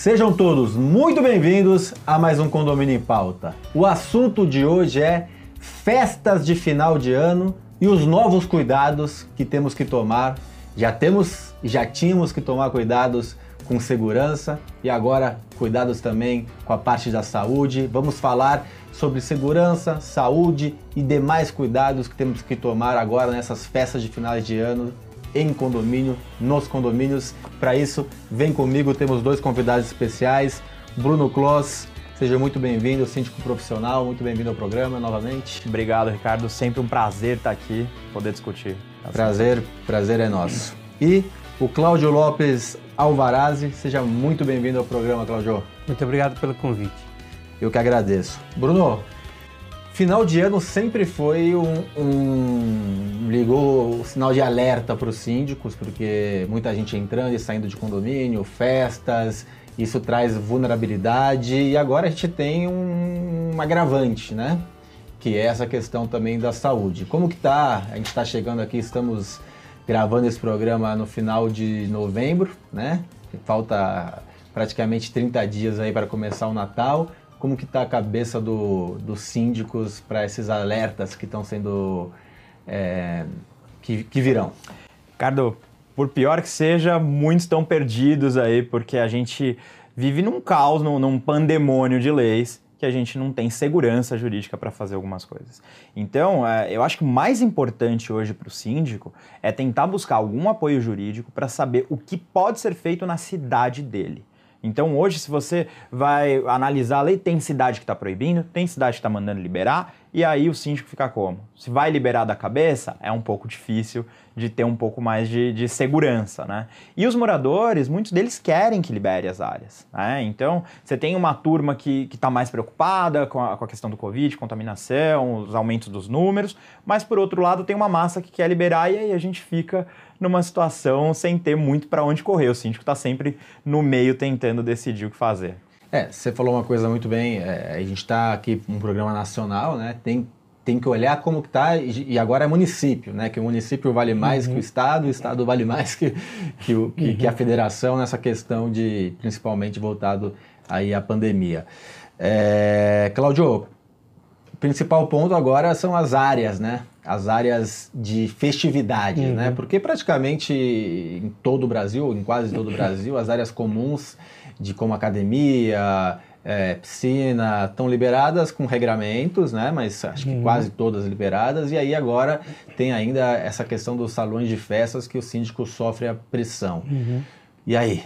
Sejam todos muito bem-vindos a mais um Condomínio em Pauta. O assunto de hoje é festas de final de ano e os novos cuidados que temos que tomar. Já temos, já tínhamos que tomar cuidados com segurança e agora cuidados também com a parte da saúde. Vamos falar sobre segurança, saúde e demais cuidados que temos que tomar agora nessas festas de finais de ano em condomínio, nos condomínios. Para isso, vem comigo, temos dois convidados especiais. Bruno Kloss, seja muito bem-vindo, síndico profissional, muito bem-vindo ao programa novamente. Obrigado, Ricardo. Sempre um prazer estar aqui, poder discutir. Prazer, prazer é nosso. E o Cláudio Lopes Alvarazzi, seja muito bem-vindo ao programa, Cláudio. Muito obrigado pelo convite. Eu que agradeço. Bruno, Final de ano sempre foi um, um ligou o sinal de alerta para os síndicos, porque muita gente entrando e saindo de condomínio, festas, isso traz vulnerabilidade e agora a gente tem um, um agravante, né? Que é essa questão também da saúde. Como que tá? A gente está chegando aqui, estamos gravando esse programa no final de novembro, né? Falta praticamente 30 dias aí para começar o Natal como que está a cabeça do, dos síndicos para esses alertas que estão sendo é, que, que virão? Ricardo, por pior que seja, muitos estão perdidos aí porque a gente vive num caos, num, num pandemônio de leis que a gente não tem segurança jurídica para fazer algumas coisas. Então, é, eu acho que o mais importante hoje para o síndico é tentar buscar algum apoio jurídico para saber o que pode ser feito na cidade dele. Então hoje, se você vai analisar a lei, tem cidade que está proibindo, tem cidade que está mandando liberar, e aí o síndico fica como? Se vai liberar da cabeça, é um pouco difícil de ter um pouco mais de, de segurança, né? E os moradores, muitos deles querem que libere as áreas, né? Então, você tem uma turma que está mais preocupada com a, com a questão do Covid, contaminação, os aumentos dos números, mas por outro lado tem uma massa que quer liberar e aí a gente fica numa situação sem ter muito para onde correr. O síndico está sempre no meio tentando decidir o que fazer. É, você falou uma coisa muito bem. É, a gente está aqui um programa nacional, né? Tem, tem que olhar como que está e agora é município, né? Que o município vale mais uhum. que o estado, o estado vale mais que, que, o, que, uhum. que, a federação nessa questão de, principalmente voltado aí à pandemia. É, Claudio, principal ponto agora são as áreas, né? As áreas de festividade, né? uhum. né? Porque praticamente em todo o Brasil, em quase todo o Brasil, as áreas comuns de como academia, é, piscina, estão liberadas com regramentos, né? Mas acho que uhum. quase todas liberadas. E aí agora tem ainda essa questão dos salões de festas que o síndico sofre a pressão. Uhum. E aí?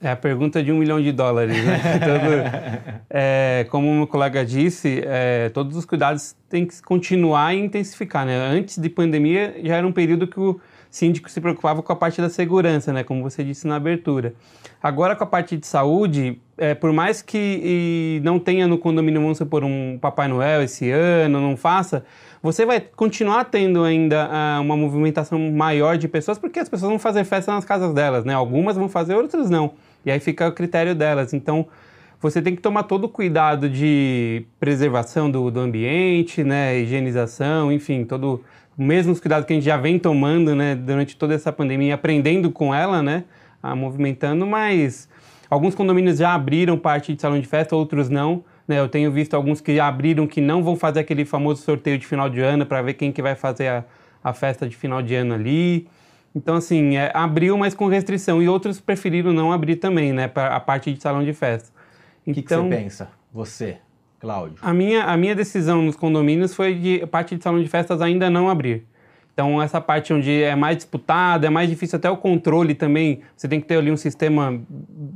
É a pergunta de um milhão de dólares, né? Todo, é, como o meu colega disse, é, todos os cuidados têm que continuar e intensificar, né? Antes de pandemia já era um período que o síndico se preocupava com a parte da segurança, né? Como você disse na abertura. Agora, com a parte de saúde, é, por mais que não tenha no condomínio, vamos supor, um Papai Noel esse ano, não faça, você vai continuar tendo ainda uh, uma movimentação maior de pessoas, porque as pessoas vão fazer festa nas casas delas, né? Algumas vão fazer, outras não. E aí fica o critério delas. Então, você tem que tomar todo o cuidado de preservação do, do ambiente, né? Higienização, enfim, todo mesmo os cuidados que a gente já vem tomando, né, durante toda essa pandemia, aprendendo com ela, né, a movimentando, mas alguns condomínios já abriram parte de salão de festa, outros não. Né, eu tenho visto alguns que já abriram que não vão fazer aquele famoso sorteio de final de ano para ver quem que vai fazer a, a festa de final de ano ali. Então, assim, é, abriu, mas com restrição. E outros preferiram não abrir também, né, para a parte de salão de festa. O então, que, que você então pensa, você? Cláudio? A minha, a minha decisão nos condomínios foi de parte de salão de festas ainda não abrir. Então, essa parte onde é mais disputada, é mais difícil até o controle também. Você tem que ter ali um sistema,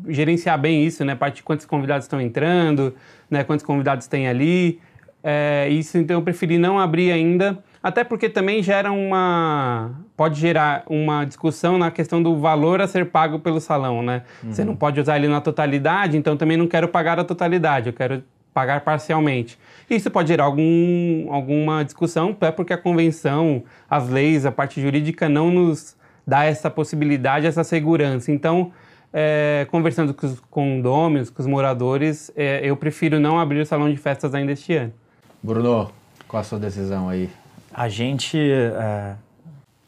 gerenciar bem isso, né? A parte de quantos convidados estão entrando, né? quantos convidados tem ali. É, isso, então, eu preferi não abrir ainda, até porque também gera uma. pode gerar uma discussão na questão do valor a ser pago pelo salão, né? Uhum. Você não pode usar ele na totalidade, então também não quero pagar a totalidade, eu quero pagar parcialmente. Isso pode gerar algum, alguma discussão, é porque a convenção, as leis, a parte jurídica não nos dá essa possibilidade, essa segurança. Então, é, conversando com os condôminos, com os moradores, é, eu prefiro não abrir o salão de festas ainda este ano. Bruno, qual a sua decisão aí? A gente é,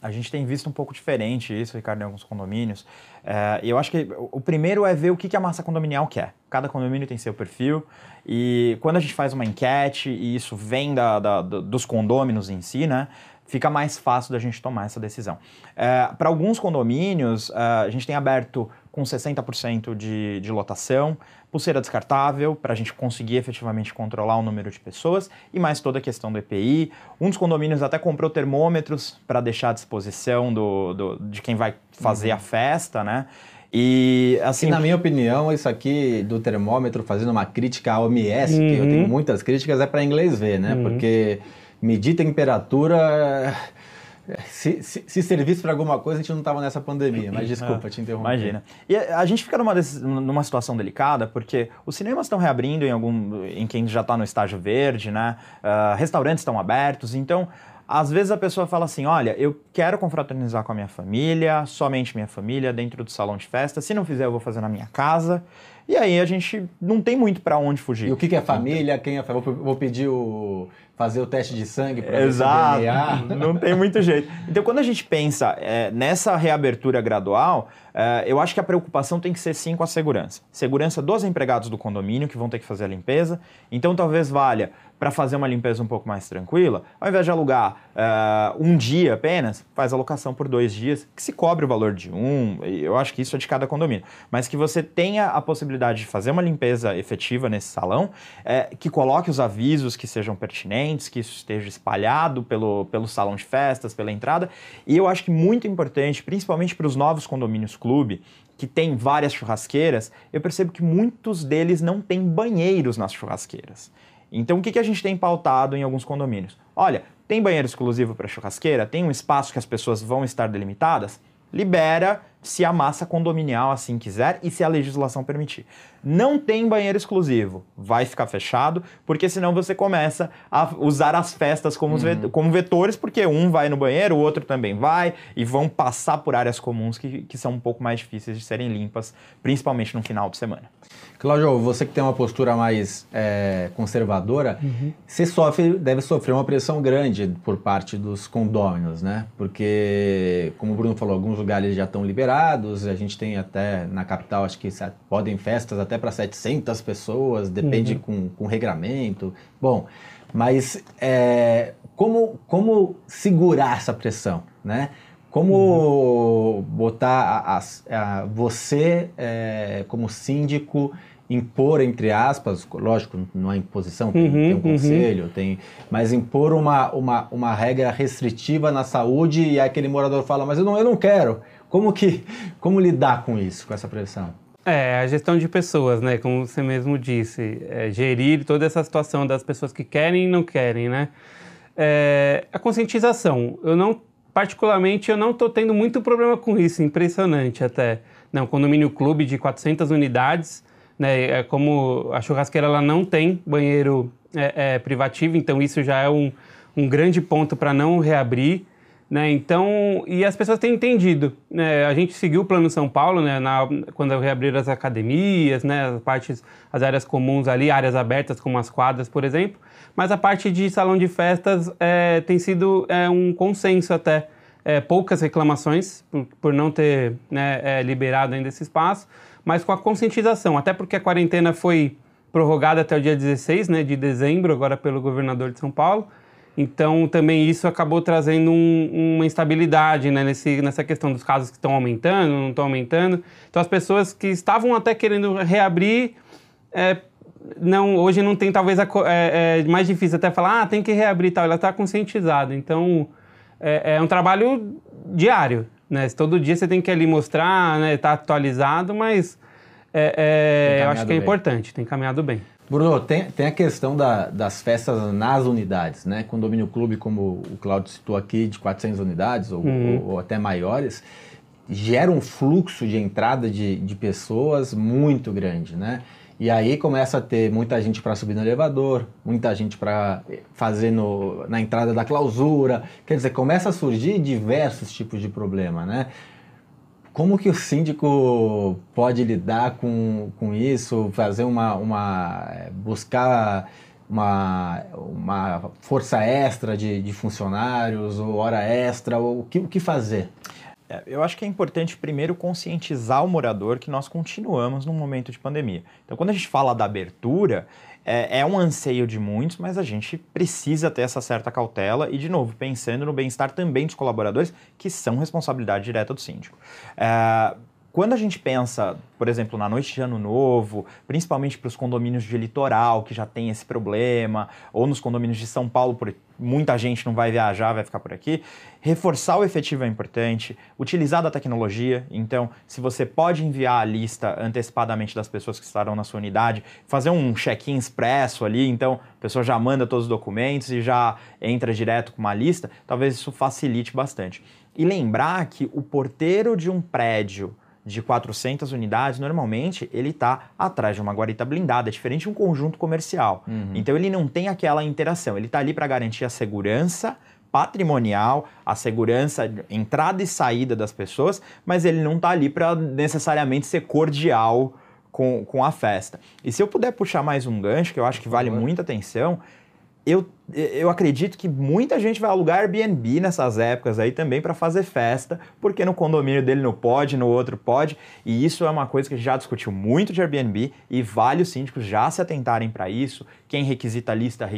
A gente tem visto um pouco diferente isso, Ricardo, em alguns condomínios. É, eu acho que o primeiro é ver o que a massa condominial quer. Cada condomínio tem seu perfil e quando a gente faz uma enquete e isso vem da, da, dos condôminos em si, né? Fica mais fácil da gente tomar essa decisão. É, Para alguns condomínios, é, a gente tem aberto com 60% de, de lotação, pulseira descartável, para a gente conseguir efetivamente controlar o número de pessoas, e mais toda a questão do EPI. Um dos condomínios até comprou termômetros para deixar à disposição do, do, de quem vai fazer uhum. a festa, né? E, assim, e na minha opinião, isso aqui do termômetro, fazendo uma crítica à OMS, uhum. que eu tenho uhum. muitas críticas, é para inglês ver, né? Uhum. Porque medir temperatura se, se, se servisse para alguma coisa, a gente não estava nessa pandemia. Mas desculpa, é, te interromper. Imagina. E a gente fica numa, numa situação delicada, porque os cinemas estão reabrindo em algum em quem já está no estágio verde, né? Uh, restaurantes estão abertos, então às vezes a pessoa fala assim: olha, eu quero confraternizar com a minha família, somente minha família, dentro do salão de festa. Se não fizer, eu vou fazer na minha casa. E aí a gente não tem muito para onde fugir. E o que, que é família? Quem é Vou, vou pedir o fazer o teste de sangue para Exato. ver Não tem muito jeito. Então, quando a gente pensa é, nessa reabertura gradual, é, eu acho que a preocupação tem que ser sim com a segurança. Segurança dos empregados do condomínio que vão ter que fazer a limpeza. Então, talvez valha para fazer uma limpeza um pouco mais tranquila, ao invés de alugar uh, um dia apenas, faz a locação por dois dias, que se cobre o valor de um, eu acho que isso é de cada condomínio, mas que você tenha a possibilidade de fazer uma limpeza efetiva nesse salão, é, que coloque os avisos que sejam pertinentes, que isso esteja espalhado pelo, pelo salão de festas, pela entrada, e eu acho que muito importante, principalmente para os novos condomínios clube, que tem várias churrasqueiras, eu percebo que muitos deles não têm banheiros nas churrasqueiras. Então, o que, que a gente tem pautado em alguns condomínios? Olha, tem banheiro exclusivo para churrasqueira? Tem um espaço que as pessoas vão estar delimitadas? Libera se a massa condominial assim quiser e se a legislação permitir. Não tem banheiro exclusivo, vai ficar fechado, porque senão você começa a usar as festas como, uhum. como vetores, porque um vai no banheiro, o outro também vai, e vão passar por áreas comuns que, que são um pouco mais difíceis de serem limpas, principalmente no final de semana. Cláudio, você que tem uma postura mais é, conservadora, uhum. você sofre, deve sofrer uma pressão grande por parte dos condôminos, né? Porque, como o Bruno falou, alguns lugares já estão liberados liberados, a gente tem até na capital, acho que podem festas até para 700 pessoas, depende uhum. com, com regramento. Bom, mas é, como, como segurar essa pressão, né? Como uhum. botar a, a, a você é, como síndico impor, entre aspas, lógico, não é imposição, tem, uhum, tem um uhum. conselho, uhum. tem, mas impor uma, uma, uma regra restritiva na saúde e aquele morador fala, mas eu não, eu não quero. Como que como lidar com isso, com essa pressão? É, a gestão de pessoas, né? Como você mesmo disse, é, gerir toda essa situação das pessoas que querem e não querem, né? É, a conscientização, eu não, particularmente, eu não estou tendo muito problema com isso, impressionante até. Não, condomínio clube de 400 unidades, né? É como a churrasqueira ela não tem banheiro é, é, privativo, então isso já é um, um grande ponto para não reabrir. Né? Então, e as pessoas têm entendido. Né? A gente seguiu o Plano São Paulo, né? Na, quando reabriram as academias, né? as partes, as áreas comuns ali, áreas abertas como as quadras, por exemplo. Mas a parte de salão de festas é, tem sido é, um consenso até. É, poucas reclamações por, por não ter né, é, liberado ainda esse espaço, mas com a conscientização, até porque a quarentena foi prorrogada até o dia 16 né, de dezembro, agora pelo governador de São Paulo. Então, também isso acabou trazendo um, uma instabilidade né, nesse, nessa questão dos casos que estão aumentando, não estão aumentando. Então, as pessoas que estavam até querendo reabrir, é, não, hoje não tem, talvez, a, é, é, mais difícil até falar, ah, tem que reabrir tal. Ela está conscientizada. Então, é, é, um trabalho diário. Né? Todo dia você tem que ali mostrar, né, tá atualizado, mas é, é eu acho que é bem. importante, tem caminhado bem. Bruno, tem, tem a questão da, das festas nas unidades, né? Condomínio clube, como o Claudio citou aqui, de 400 unidades ou, uhum. ou, ou, até maiores, gera um fluxo de entrada de, de pessoas muito grande, né? E aí começa a ter muita gente para subir no elevador, muita gente para fazer no, na entrada da clausura. Quer dizer, começa a surgir diversos tipos de problema, né? Como que o síndico pode lidar com, com isso, fazer uma, uma buscar uma, uma força extra de, de funcionários, ou hora extra, ou o que, o que fazer? É, eu acho que é importante primeiro conscientizar o morador que nós continuamos num momento de pandemia. Então, quando a gente fala da abertura, é, é, um anseio de muitos, mas a gente precisa ter essa certa cautela e, de novo, pensando no bem-estar também dos colaboradores, que são responsabilidade direta do síndico. É, quando a gente pensa, por exemplo, na noite de ano novo, principalmente para os condomínios de litoral que já tem esse problema, ou nos condomínios de São Paulo, por muita gente não vai viajar, vai ficar por aqui, reforçar o efetivo é importante, utilizar da tecnologia. Então, se você pode enviar a lista antecipadamente das pessoas que estarão na sua unidade, fazer um check-in expresso ali, então a pessoa já manda todos os documentos e já entra direto com uma lista, talvez isso facilite bastante. E lembrar que o porteiro de um prédio de 400 unidades, normalmente ele está atrás de uma guarita blindada, é diferente de um conjunto comercial. Uhum. Então ele não tem aquela interação, ele está ali para garantir a segurança patrimonial, a segurança, entrada e saída das pessoas, mas ele não está ali para necessariamente ser cordial com, com a festa. E se eu puder puxar mais um gancho, que eu acho que vale muita atenção, eu, eu acredito que muita gente vai alugar Airbnb nessas épocas aí também para fazer festa, porque no condomínio dele não pode, no outro pode, e isso é uma coisa que a gente já discutiu muito de Airbnb e vale os síndicos já se atentarem para isso. Quem requisita a lista,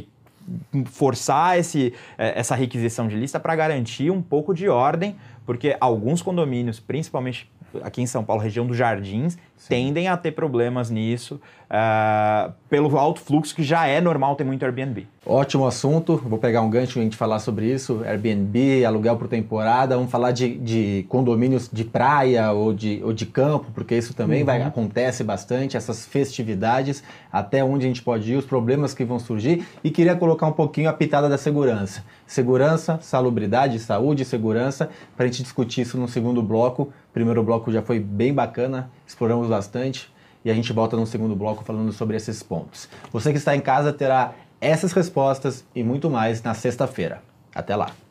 forçar esse, é, essa requisição de lista para garantir um pouco de ordem, porque alguns condomínios, principalmente aqui em São Paulo, região dos Jardins, Sim. tendem a ter problemas nisso uh, pelo alto fluxo que já é normal ter muito Airbnb. Ótimo assunto, vou pegar um gancho e a gente falar sobre isso, Airbnb, aluguel por temporada, vamos falar de, de condomínios de praia ou de, ou de campo, porque isso também uhum. vai, acontece bastante, essas festividades, até onde a gente pode ir, os problemas que vão surgir e queria colocar um pouquinho a pitada da segurança. Segurança, salubridade, saúde e segurança, para a gente discutir isso no segundo bloco. O primeiro bloco já foi bem bacana, exploramos bastante e a gente volta no segundo bloco falando sobre esses pontos. Você que está em casa terá essas respostas e muito mais na sexta-feira. Até lá!